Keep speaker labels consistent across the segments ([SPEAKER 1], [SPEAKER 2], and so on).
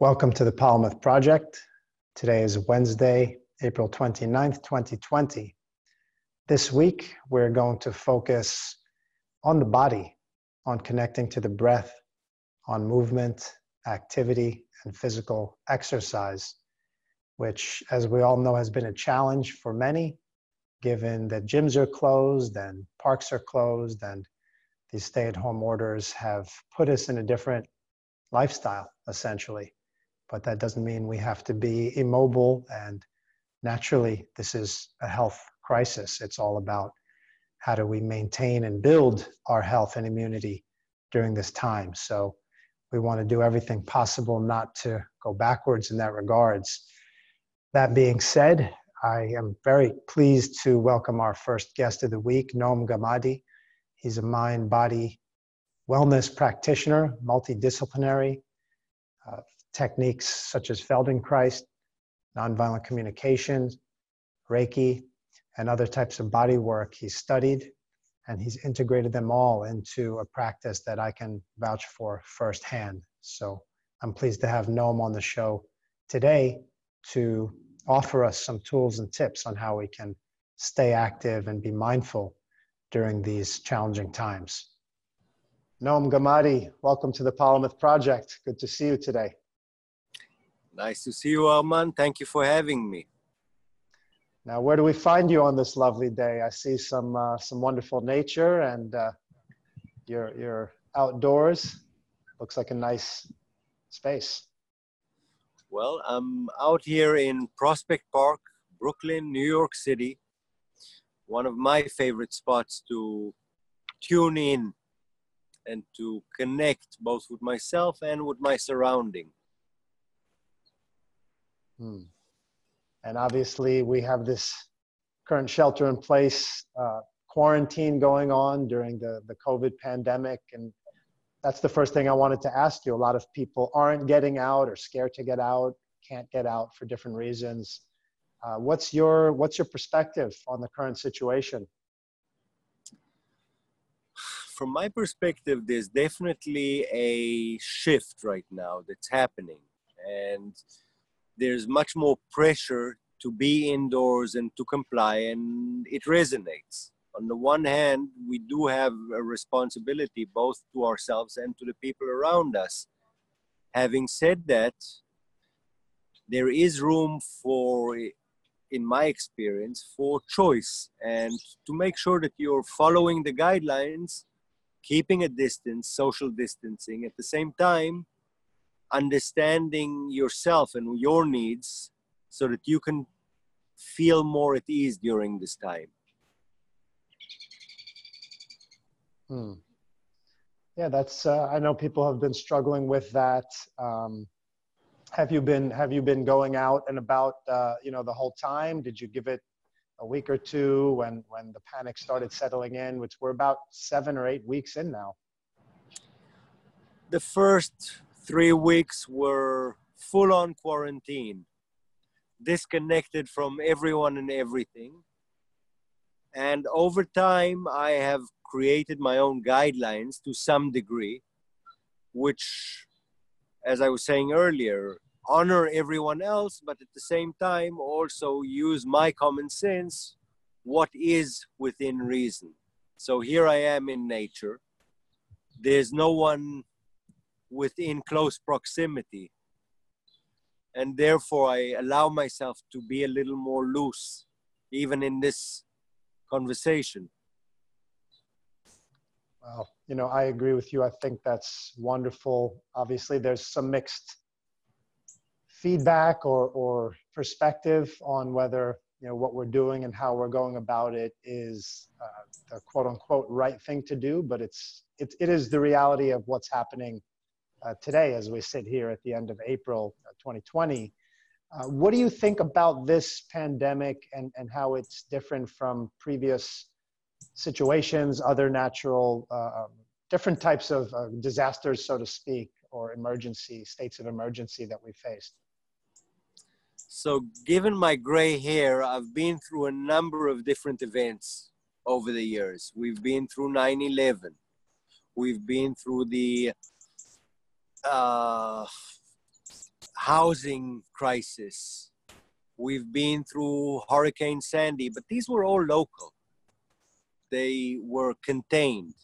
[SPEAKER 1] Welcome to the Polymath Project. Today is Wednesday, April 29th, 2020. This week, we're going to focus on the body, on connecting to the breath, on movement, activity, and physical exercise, which, as we all know, has been a challenge for many, given that gyms are closed and parks are closed, and these stay at home orders have put us in a different lifestyle, essentially but that doesn't mean we have to be immobile. And naturally, this is a health crisis. It's all about how do we maintain and build our health and immunity during this time. So we want to do everything possible not to go backwards in that regards. That being said, I am very pleased to welcome our first guest of the week, Noam Gamady. He's a mind body wellness practitioner, multidisciplinary, uh, techniques such as Feldenkrais, nonviolent communications, Reiki, and other types of body work he's studied, and he's integrated them all into a practice that I can vouch for firsthand. So I'm pleased to have Noam on the show today to offer us some tools and tips on how we can stay active and be mindful during these challenging times. Noam Gamady, welcome to the Polymath Project. Good to see you today.
[SPEAKER 2] Nice to see you, Arman. Thank you for having me.
[SPEAKER 1] Now, where do we find you on this lovely day? I see some uh, some wonderful nature, and uh, you're you're outdoors. Looks like a nice space.
[SPEAKER 2] Well, I'm out here in Prospect Park, Brooklyn, New York City. One of my favorite spots to tune in and to connect both with myself and with my surrounding.
[SPEAKER 1] Hmm. And obviously, we have this current shelter in place uh, quarantine going on during the, the COVID pandemic. And that's the first thing I wanted to ask you. A lot of people aren't getting out or scared to get out, can't get out for different reasons. Uh, what's your what's your perspective on the current situation?
[SPEAKER 2] From my perspective, there's definitely a shift right now that's happening, and there's much more pressure to be indoors and to comply, and it resonates. On the one hand, we do have a responsibility both to ourselves and to the people around us. Having said that, there is room for, in my experience, for choice and to make sure that you're following the guidelines, keeping a distance, social distancing, at the same time, understanding yourself and your needs so that you can feel more at ease during this time.
[SPEAKER 1] Hmm. Yeah, that's. Uh, I know people have been struggling with that. Um, have you been Have you been going out and about? Uh, you know, the whole time. Did you give it a week or two when when the panic started settling in? Which we're about seven or eight weeks in now.
[SPEAKER 2] The first three weeks were full on quarantine, disconnected from everyone and everything. And over time, I have created my own guidelines to some degree, which, as I was saying earlier, honor everyone else, but at the same time also use my common sense, what is within reason. So here I am in nature. There's no one within close proximity. And therefore, I allow myself to be a little more loose, even in this conversation.
[SPEAKER 1] Well, you know, I agree with you. I think that's wonderful. Obviously, there's some mixed feedback or, or perspective on whether you know what we're doing and how we're going about it is uh, the quote unquote right thing to do but it's it, it is the reality of what's happening uh, today as we sit here at the end of April 2020. Uh, what do you think about this pandemic and, and how it's different from previous situations, other natural, uh, um, different types of uh, disasters, so to speak, or emergency, states of emergency that we faced?
[SPEAKER 2] So, given my gray hair, I've been through a number of different events over the years. We've been through 9 11. We've been through the uh, housing crisis. We've been through Hurricane Sandy, but these were all local. They were contained.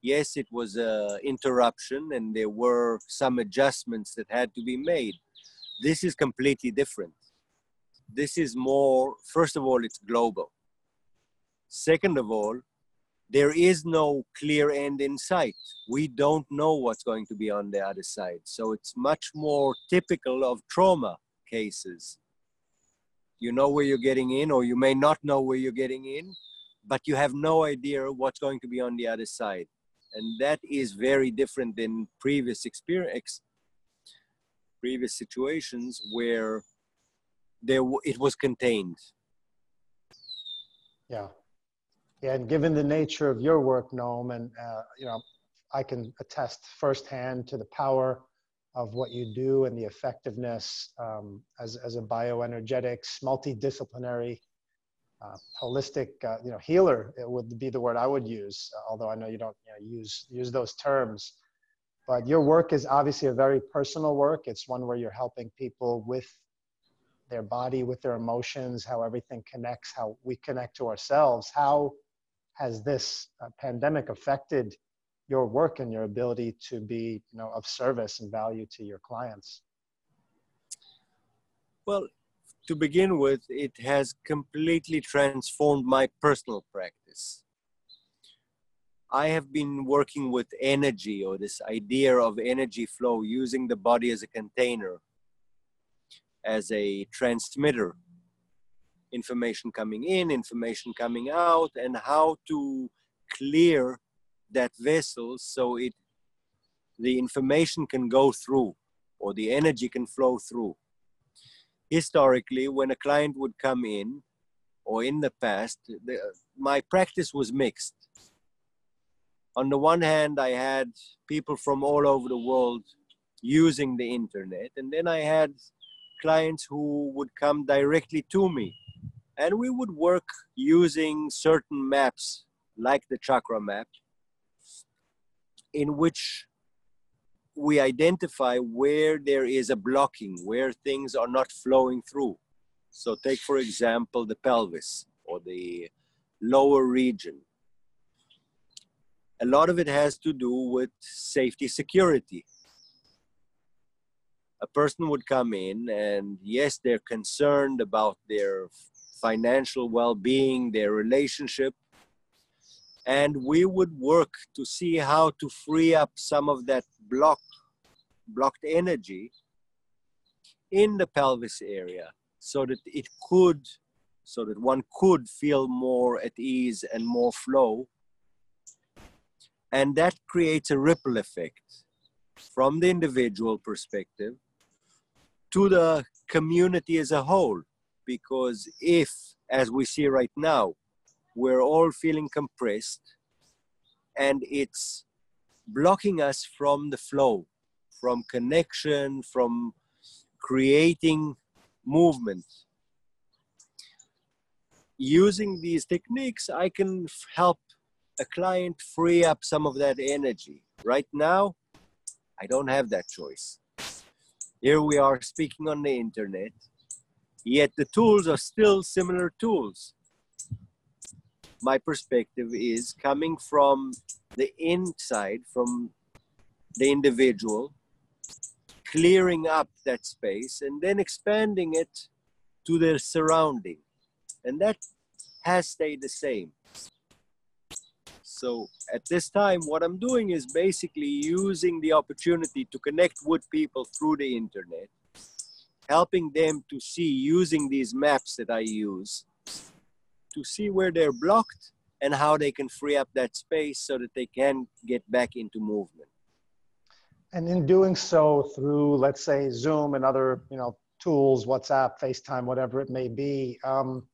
[SPEAKER 2] Yes, it was an interruption and there were some adjustments that had to be made. This is completely different. This is more, first of all, it's global. Second of all, there is no clear end in sight. We don't know what's going to be on the other side. So it's much more typical of trauma cases. You know where you're getting in, or you may not know where you're getting in, but you have no idea what's going to be on the other side. And that is very different than previous experience, previous situations where there it was contained.
[SPEAKER 1] Yeah. And given the nature of your work, Noam, and uh, you know, I can attest firsthand to the power of what you do and the effectiveness um, as, as a bioenergetics, multidisciplinary, uh, holistic, uh, you know, healer. It would be the word I would use, although I know you don't you know, use use those terms. But your work is obviously a very personal work. It's one where you're helping people with their body, with their emotions, how everything connects, how we connect to ourselves. How has this uh, pandemic affected your work and your ability to be you know of service and value to your clients?
[SPEAKER 2] Well to begin with it has completely transformed my personal practice. I have been working with energy or this idea of energy flow using the body as a container as a transmitter information coming in, information coming out, and how to clear that vessel so it the information can go through or the energy can flow through. Historically, when a client would come in, or in the past, the, my practice was mixed. On the one hand, I had people from all over the world using the internet, and then I had clients who would come directly to me and we would work using certain maps like the chakra map in which we identify where there is a blocking where things are not flowing through. So take for example the pelvis or the lower region. A lot of it has to do with safety security. A person would come in and yes they're concerned about their financial well-being, their relationship. And we would work to see how to free up some of that block, blocked energy in the pelvis area so that it could, so that one could feel more at ease and more flow. And that creates a ripple effect from the individual perspective to the community as a whole because if, as we see right now, we're all feeling compressed and it's blocking us from the flow, from connection, from creating movement. Using these techniques, I can help a client free up some of that energy. Right now, I don't have that choice. Here we are speaking on the internet yet the tools are still similar tools. My perspective is coming from the inside, from the individual, clearing up that space and then expanding it to their surrounding. And that has stayed the same. So at this time, what I'm doing is basically using the opportunity to connect with people through the internet helping them to see using these maps that I use to see where they're blocked and how they can free up that space so that they can get back into movement.
[SPEAKER 1] And in doing so through, let's say, Zoom and other, you know, tools, WhatsApp, FaceTime, whatever it may be, um,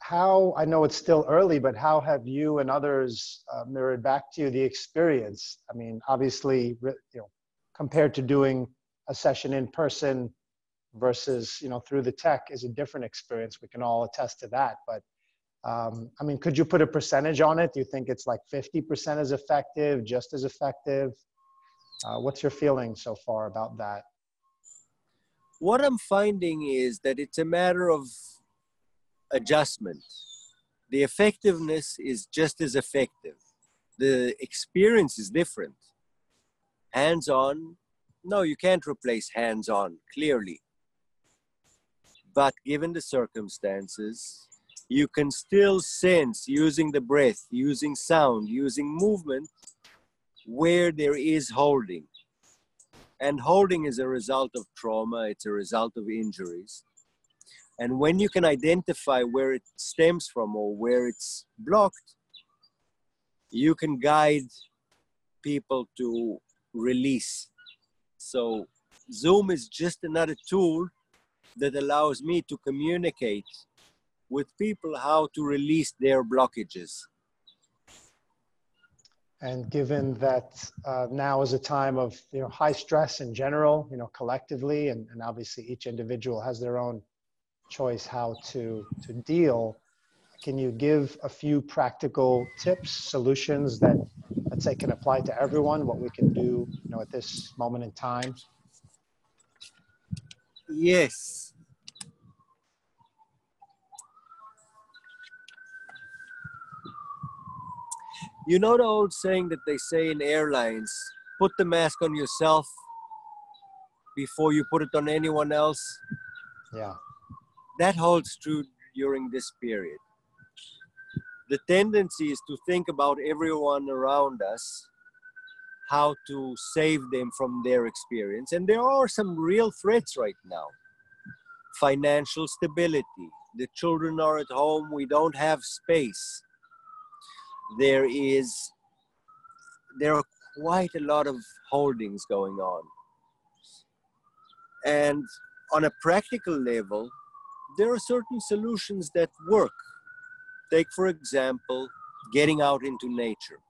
[SPEAKER 1] how I know it's still early, but how have you and others uh, mirrored back to you the experience? I mean, obviously, you know, compared to doing a session in person, versus you know through the tech is a different experience we can all attest to that but um, i mean could you put a percentage on it do you think it's like 50% as effective just as effective uh, what's your feeling so far about that
[SPEAKER 2] what I'm finding is that it's a matter of adjustment. The effectiveness is just as effective. The experience is different. Hands on, no, you can't replace hands on, clearly. But given the circumstances, you can still sense using the breath, using sound, using movement where there is holding. And holding is a result of trauma, it's a result of injuries. And when you can identify where it stems from or where it's blocked, you can guide people to release. So, Zoom is just another tool that allows me to communicate with people how to release their blockages.
[SPEAKER 1] And given that uh, now is a time of you know high stress in general, you know collectively, and, and obviously each individual has their own choice how to to deal. Can you give a few practical tips, solutions that let's say can apply to everyone? What we can do, you know, at this moment in time.
[SPEAKER 2] Yes, You know the old saying that they say in airlines put the mask on yourself before you put it on anyone else?
[SPEAKER 1] Yeah.
[SPEAKER 2] That holds true during this period. The tendency is to think about everyone around us, how to save them from their experience. And there are some real threats right now. Financial stability. The children are at home, we don't have space. There is there are quite a lot of holdings going on. And on a practical level there are certain solutions that work. Take for example getting out into nature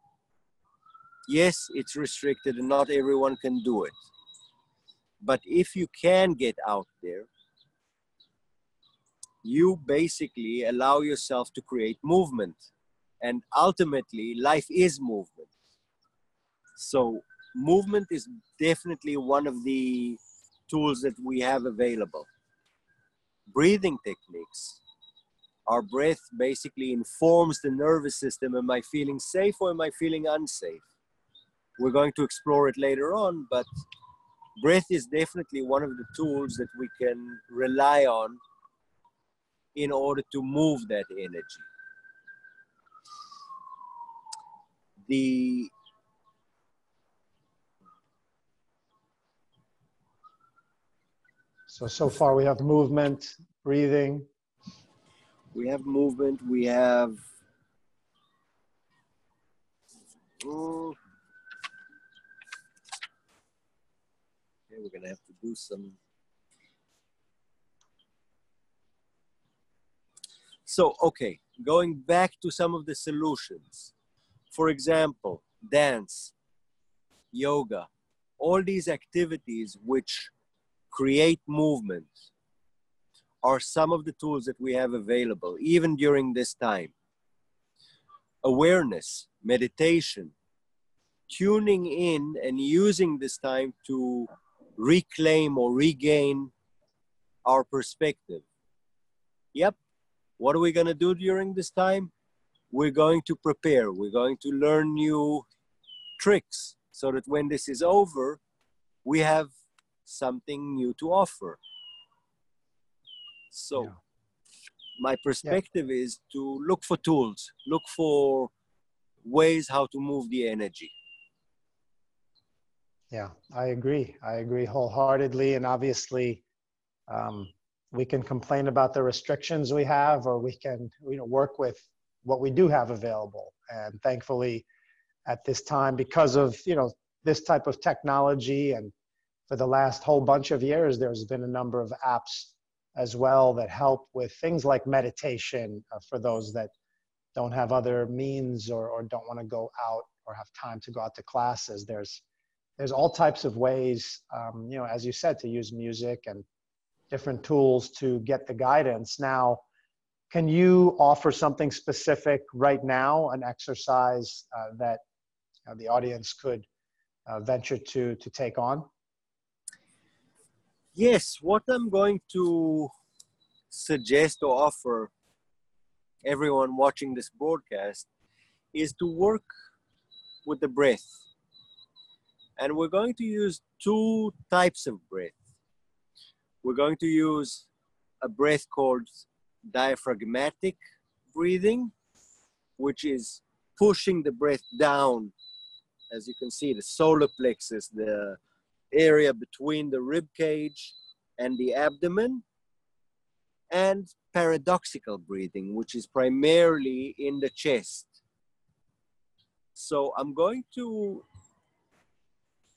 [SPEAKER 2] yes it's restricted and not everyone can do it. But if you can get out there you basically allow yourself to create movement. And ultimately life is movement. So movement is definitely one of the tools that we have available. Breathing techniques. Our breath basically informs the nervous system. Am i feeling safe or am i feeling unsafe we're going to explore it later on but breath is definitely one of the tools that we can rely on in order to move that energy. The
[SPEAKER 1] so so far we have movement breathing.
[SPEAKER 2] We have movement we have oh, we're gonna have to do some so okay going back to some of the solutions for example, dance, yoga, all these activities which create movement are some of the tools that we have available, even during this time. Awareness, meditation, tuning in and using this time to reclaim or regain our perspective. Yep. What are we going to do during this time? we're going to prepare, we're going to learn new tricks so that when this is over, we have something new to offer. So, yeah. my perspective yeah. is to look for tools, look for ways how to move the energy.
[SPEAKER 1] Yeah, I agree. I agree wholeheartedly. And obviously, um, we can complain about the restrictions we have, or we can, you know, work with what we do have available. And thankfully, at this time, because of you know this type of technology, and for the last whole bunch of years, there's been a number of apps as well that help with things like meditation uh, for those that don't have other means or, or don't want to go out or have time to go out to classes. There's there's all types of ways, um, you know, as you said, to use music and different tools to get the guidance. Now, can you offer something specific right now, an exercise uh, that the audience could uh, venture to, to take on?
[SPEAKER 2] yes, what I'm going to suggest or offer everyone watching this broadcast is to work with the breath. And we're going to use two types of breath. We're going to use a breath called diaphragmatic breathing, which is pushing the breath down. As you can see, the solar plexus, the area between the rib cage and the abdomen, and paradoxical breathing, which is primarily in the chest. So I'm going to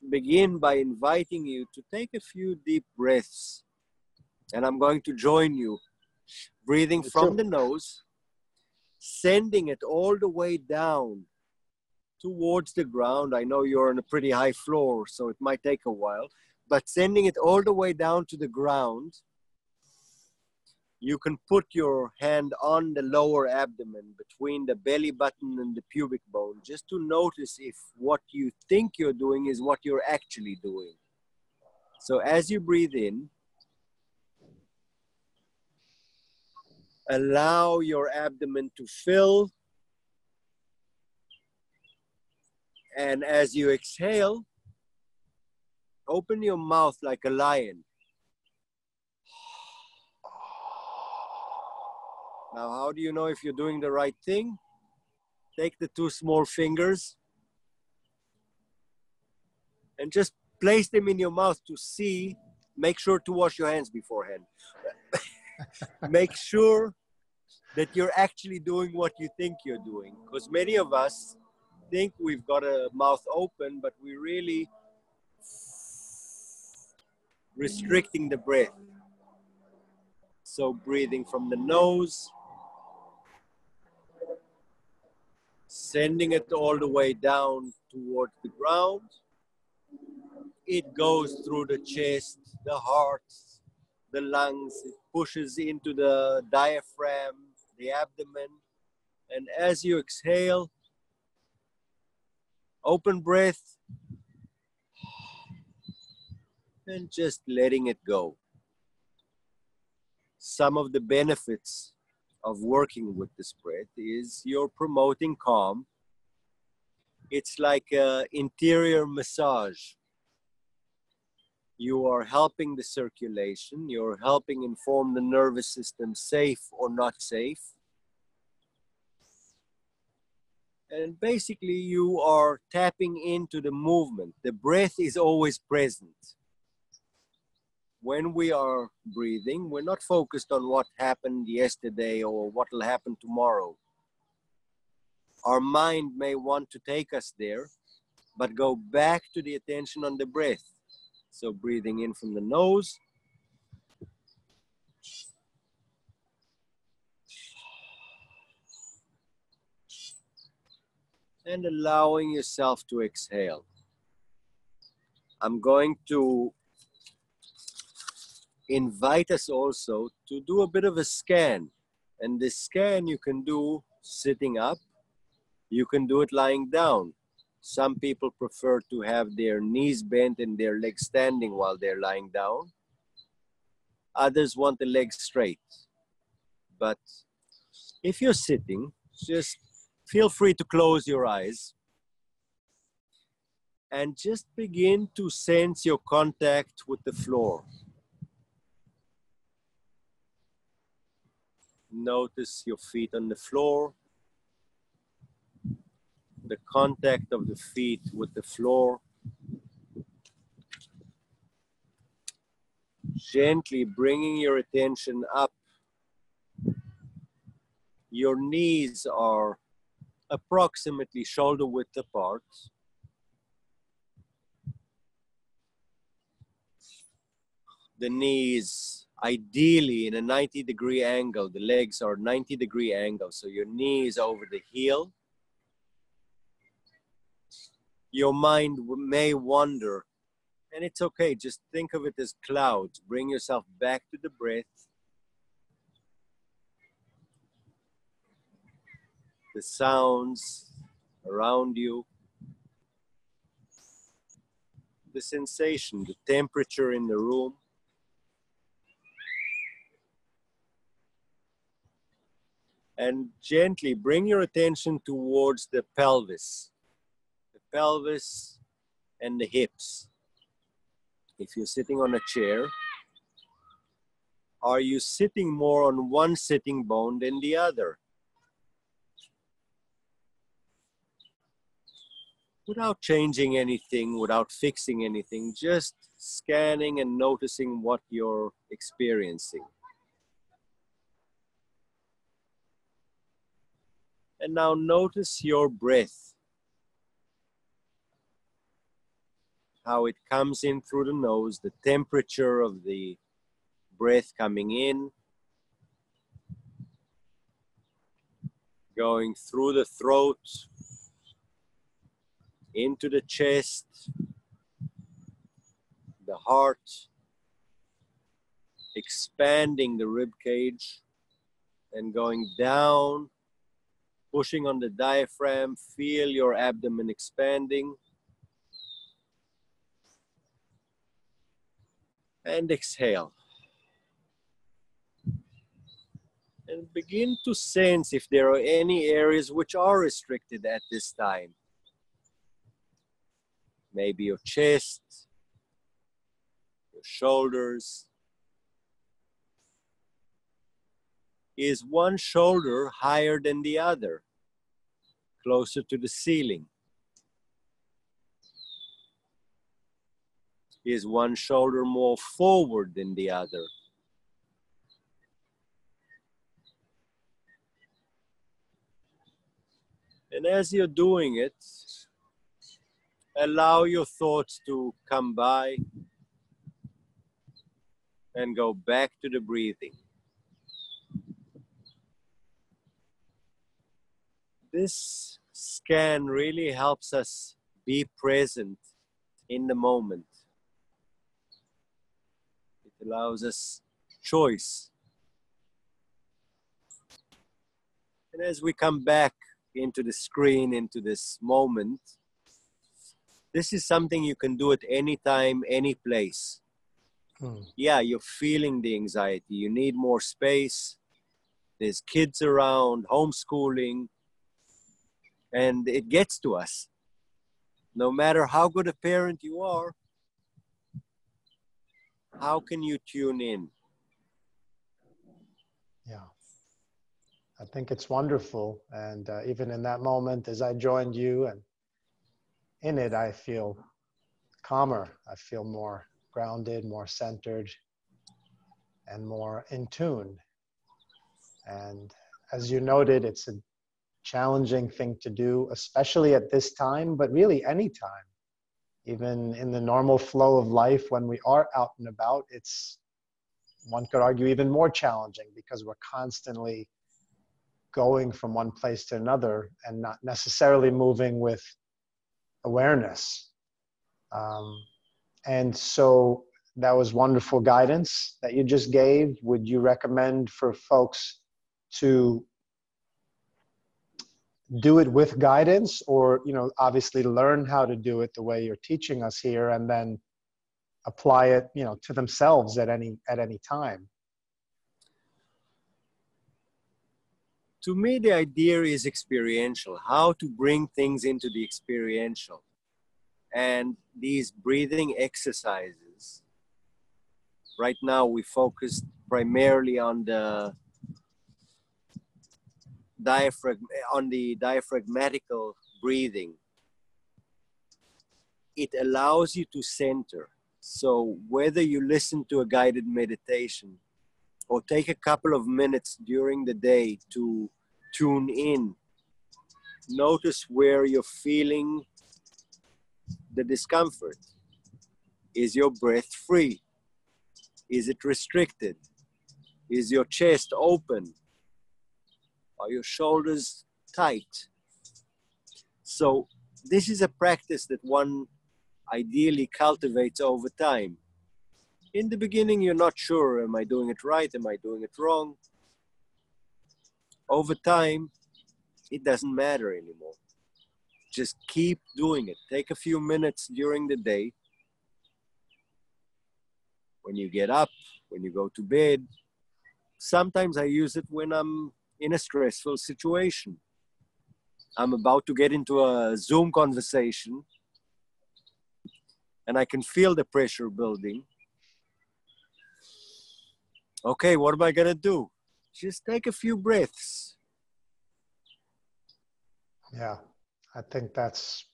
[SPEAKER 2] begin by inviting you to take a few deep breaths. And I'm going to join you, breathing from the nose, sending it all the way down towards the ground. I know you're on a pretty high floor, so it might take a while, but sending it all the way down to the ground. You can put your hand on the lower abdomen between the belly button and the pubic bone just to notice if what you think you're doing is what you're actually doing. So as you breathe in, allow your abdomen to fill And as you exhale, open your mouth like a lion. Now, how do you know if you're doing the right thing? Take the two small fingers and just place them in your mouth to see. Make sure to wash your hands beforehand. Make sure that you're actually doing what you think you're doing. Because many of us think we've got a mouth open, but we're really restricting the breath. So breathing from the nose, sending it all the way down towards the ground. It goes through the chest, the heart, the lungs, it pushes into the diaphragm, the abdomen. And as you exhale, Open breath. And just letting it go. Some of the benefits of working with this breath is you're promoting calm. It's like an interior massage. You are helping the circulation, you're helping inform the nervous system safe or not safe and basically you are tapping into the movement the breath is always present when we are breathing we're not focused on what happened yesterday or what will happen tomorrow. Our mind may want to take us there but go back to the attention on the breath. So breathing in from the nose. And allowing yourself to exhale. I'm going to invite us also to do a bit of a scan. And this scan you can do sitting up, you can do it lying down. Some people prefer to have their knees bent and their legs standing while they're lying down. Others want the legs straight. But if you're sitting, just feel free to close your eyes and just begin to sense your contact with the floor. Notice your feet on the floor, the contact of the feet with the floor. Gently bringing your attention up. Your knees are approximately shoulder width apart. The knees ideally in a 90 degree angle. The legs are 90 degree angle. So your knees over the heel. Your mind may wander and it's okay. Just think of it as clouds. Bring yourself back to the breath the sounds around you, the sensation, the temperature in the room. And gently bring your attention towards the pelvis, the pelvis and the hips. If you're sitting on a chair, are you sitting more on one sitting bone than the other? Without changing anything, without fixing anything, just scanning and noticing what you're experiencing. And now notice your breath. How it comes in through the nose, the temperature of the breath coming in, going through the throat, into the chest, the heart, expanding the rib cage, and going down, pushing on the diaphragm. Feel your abdomen expanding. And exhale. and begin to sense if there are any areas which are restricted at this time. Maybe your chest, your shoulders. Is one shoulder higher than the other, closer to the ceiling? Is one shoulder more forward than the other? And as you're doing it, allow your thoughts to come by and go back to the breathing. This scan really helps us be present in the moment. It allows us choice. And as we come back into the screen, into this moment. This is something you can do at any time, any place. Hmm. Yeah, you're feeling the anxiety. You need more space. There's kids around, homeschooling, and it gets to us. No matter how good a parent you are, how can you tune in?
[SPEAKER 1] Yeah. I think it's wonderful. And uh, even in that moment, as I joined you and in it, I feel calmer. I feel more grounded, more centered, and more in tune. And as you noted, it's a challenging thing to do, especially at this time, but really any time. Even in the normal flow of life, when we are out and about, it's, one could argue, even more challenging because we're constantly going from one place to another and not necessarily moving with awareness. Um, and so that was wonderful guidance that you just gave. Would you recommend for folks to do it with guidance or, you know, obviously learn how to do it the way you're teaching us here and then apply it, you know, to themselves at any, at any time?
[SPEAKER 2] to me, the idea is experiential, how to bring things into the experiential. And these breathing exercises, right now we focused primarily on the diaphragm, on the diaphragmatical breathing. It allows you to center. So whether you listen to a guided meditation or take a couple of minutes during the day to tune in. Notice where you're feeling the discomfort. Is your breath free? Is it restricted? Is your chest open? Are your shoulders tight? So, this is a practice that one ideally cultivates over time. In the beginning you're not sure am i doing it right? Am i doing it wrong? Over time it doesn't matter anymore. Just keep doing it. Take a few minutes during the day. When you get up when you go to bed. Sometimes i use it when i'm in a stressful situation. I'm about to get into a Zoom conversation and I can feel the pressure building. Okay, what am I going to do? Just take a few breaths.
[SPEAKER 1] Yeah, I think that's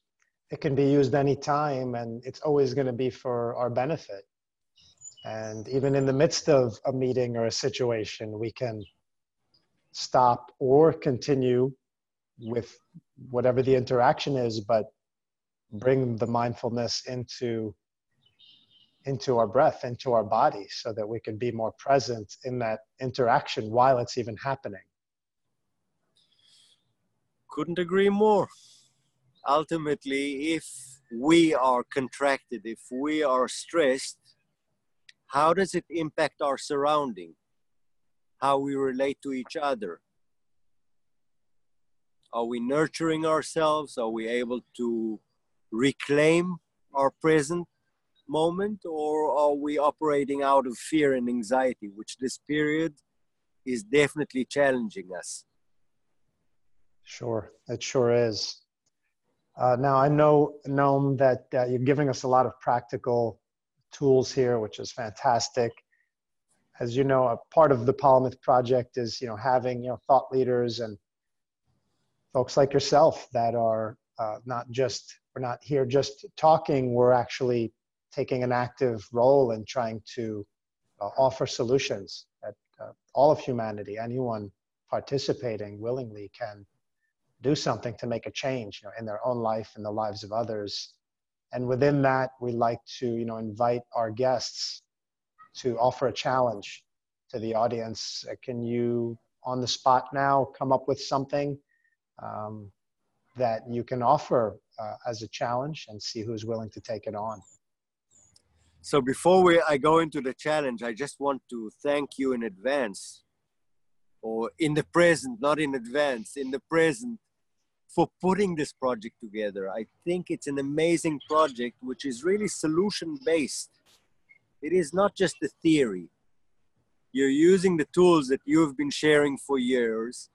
[SPEAKER 1] it can be used anytime and it's always going to be for our benefit. And even in the midst of a meeting or a situation, we can stop or continue with whatever the interaction is, but bring the mindfulness into into our breath, into our body, so that we can be more present in that interaction while it's even happening.
[SPEAKER 2] Couldn't agree more. Ultimately, if we are contracted, if we are stressed, how does it impact our surrounding? How we relate to each other? Are we nurturing ourselves? Are we able to reclaim our present moment? Or are we operating out of fear and anxiety, which this period is definitely challenging us?
[SPEAKER 1] Sure, it sure is. Uh, now, I know, Noam, that uh, you're giving us a lot of practical tools here, which is fantastic. As you know, a part of the Polymath project is, you know, having, you know, thought leaders and folks like yourself that are uh, not just, we're not here just talking, we're actually taking an active role in trying to uh, offer solutions that uh, all of humanity, anyone participating willingly can do something to make a change you know, in their own life and the lives of others. And within that, we like to, you know, invite our guests to offer a challenge to the audience. Uh, can you, on the spot now, come up with something um, that you can offer uh, as a challenge and see who's willing to take it on?
[SPEAKER 2] So before we, I go into the challenge, I just want to thank you in advance, or in the present, not in advance, in the present, for putting this project together. I think it's an amazing project which is really solution based. It is not just a theory. You're using the tools that you've been sharing for years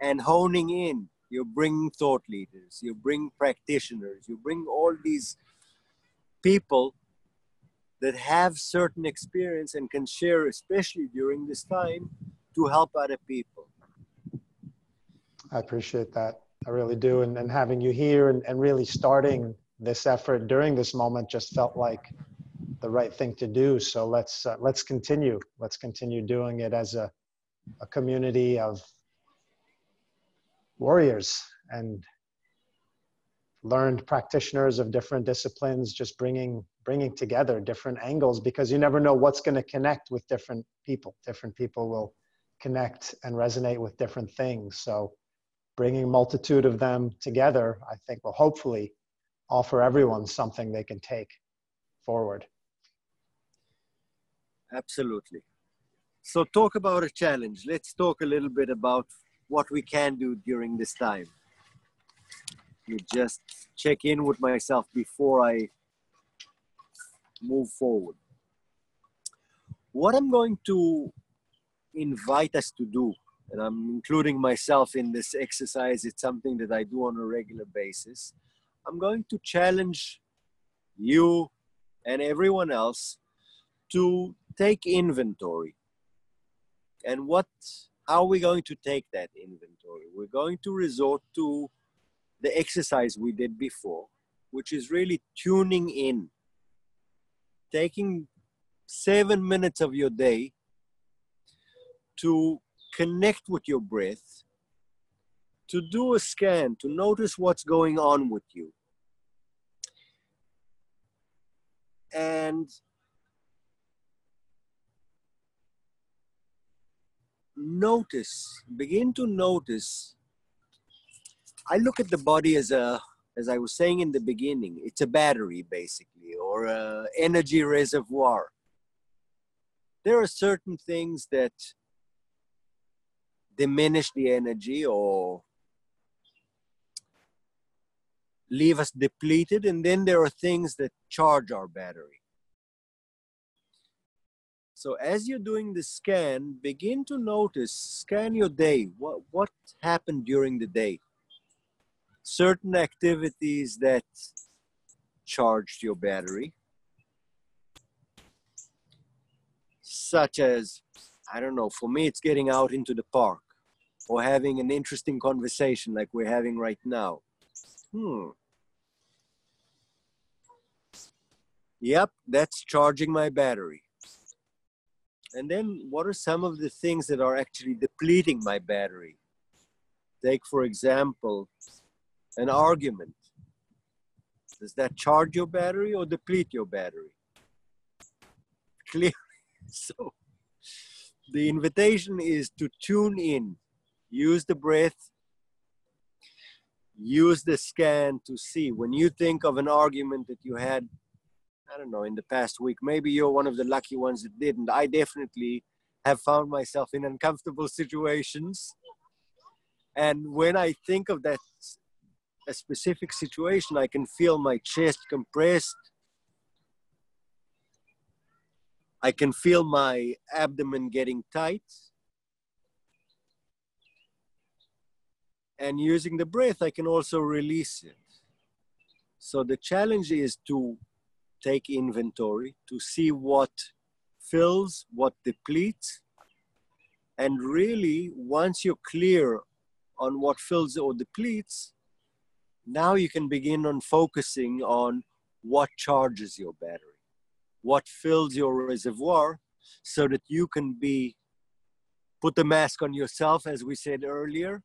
[SPEAKER 2] and honing in. You bring thought leaders, you bring practitioners, you bring all these people that have certain experience and can share, especially during this time, to help other people.
[SPEAKER 1] I appreciate that. I really do. And, and having you here and, and really starting this effort during this moment just felt like the right thing to do. So let's uh, let's continue. Let's continue doing it as a, a community of warriors and learned practitioners of different disciplines just bringing bringing together different angles because you never know what's going to connect with different people different people will connect and resonate with different things so bringing multitude of them together, I think will hopefully offer everyone something they can take forward.
[SPEAKER 2] Absolutely. So, talk about a challenge. Let's talk a little bit about what we can do during this time. You just check in with myself before I move forward. What I'm going to invite us to do and I'm including myself in this exercise. It's something that I do on a regular basis. I'm going to challenge you and everyone else to take inventory. And what how are we going to take that inventory? We're going to resort to the exercise we did before, which is really tuning in, taking seven minutes of your day to connect with your breath, to do a scan, to notice what's going on with you. And notice, begin to notice. I look at the body as a, as I was saying in the beginning, it's a battery basically, or an energy reservoir. There are certain things that diminish the energy or leave us depleted. And then there are things that charge our battery. So as you're doing the scan, begin to notice, scan your day. What, what happened during the day? Certain activities that charged your battery, such as, I don't know, for me, it's getting out into the park or having an interesting conversation like we're having right now. Hmm. Yep, that's charging my battery. And then what are some of the things that are actually depleting my battery? Take, for example, an argument. Does that charge your battery or deplete your battery? Clearly. So the invitation is to tune in, use the breath, use the scan to see when you think of an argument that you had I don't know, in the past week. Maybe you're one of the lucky ones that didn't. I definitely have found myself in uncomfortable situations. And when I think of that, a specific situation, I can feel my chest compressed. I can feel my abdomen getting tight. And using the breath, I can also release it. So the challenge is to take inventory to see what fills, what depletes. And really, once you're clear on what fills or depletes, now you can begin on focusing on what charges your battery, what fills your reservoir, so that you can be put the mask on yourself, as we said earlier,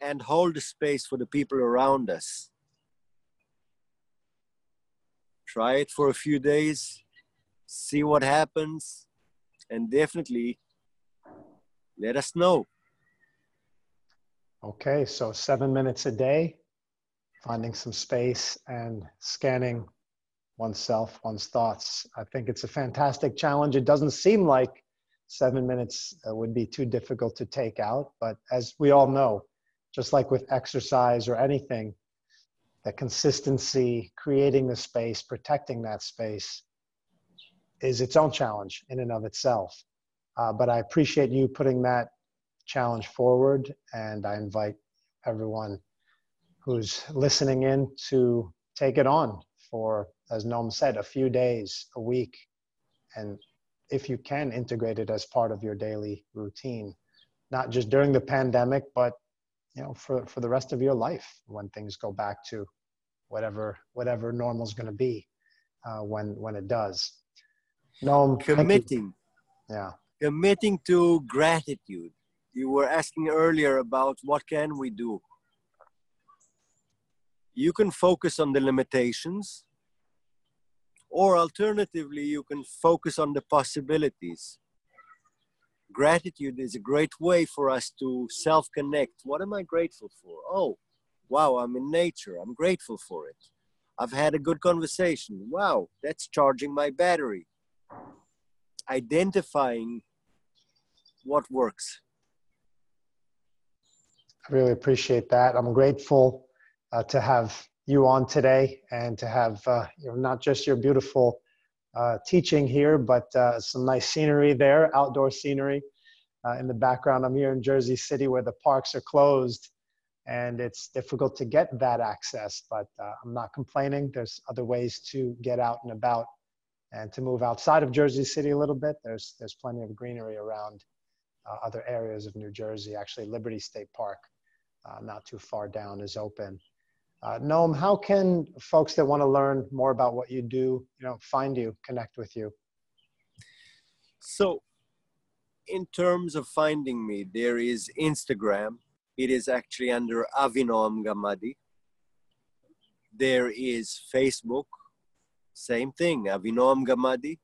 [SPEAKER 2] and hold the space for the people around us try it for a few days, see what happens, and definitely let us know.
[SPEAKER 1] Okay, so seven minutes a day, finding some space and scanning oneself, one's thoughts. I think it's a fantastic challenge. It doesn't seem like seven minutes uh, would be too difficult to take out, but as we all know, just like with exercise or anything, the consistency, creating the space, protecting that space is its own challenge in and of itself. Uh, but I appreciate you putting that challenge forward, and I invite everyone who's listening in to take it on for, as Noam said, a few days, a week, and if you can integrate it as part of your daily routine, not just during the pandemic, but you know for for the rest of your life when things go back to whatever whatever normal is going to be uh, when when it does.
[SPEAKER 2] No committing.
[SPEAKER 1] Yeah.
[SPEAKER 2] Committing to gratitude. You were asking earlier about what can we do. You can focus on the limitations or alternatively you can focus on the possibilities gratitude is a great way for us to self connect. What am I grateful for? Oh, wow, I'm in nature. I'm grateful for it. I've had a good conversation. Wow, that's charging my battery. Identifying what works.
[SPEAKER 1] I really appreciate that. I'm grateful uh, to have you on today and to have uh, you know, not just your beautiful uh, teaching here, but uh, some nice scenery there, outdoor scenery uh, in the background. I'm here in Jersey City where the parks are closed and it's difficult to get that access, but uh, I'm not complaining. There's other ways to get out and about and to move outside of Jersey City a little bit. There's, there's plenty of greenery around uh, other areas of New Jersey. Actually, Liberty State Park, not too far down, is open. Uh, Noam, how can folks that want to learn more about what you do, you know, find you, connect with you?
[SPEAKER 2] So, in terms of finding me, there is Instagram. It is actually under Avinoam Gamady. There is Facebook, same thing, Avinoam Gamady.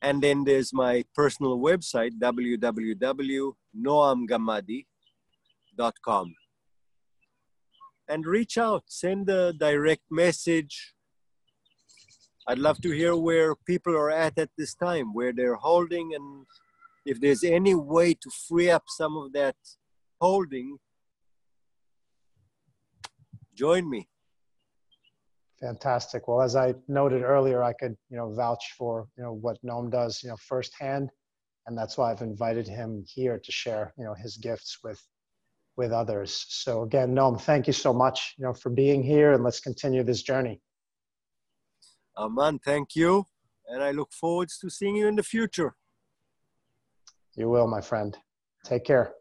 [SPEAKER 2] And then there's my personal website, www.noamgamady.com and reach out, send a direct message. I'd love to hear where people are at at this time, where they're holding, and if there's any way to free up some of that holding, join me.
[SPEAKER 1] Fantastic. Well, as I noted earlier, I could, you know, vouch for, you know, what Noam does, you know, firsthand, and that's why I've invited him here to share, you know, his gifts with, with others. So again, Noam, thank you so much, you know, for being here, and let's continue this journey.
[SPEAKER 2] Aman, thank you, and I look forward to seeing you in the future.
[SPEAKER 1] You will, my friend. Take care.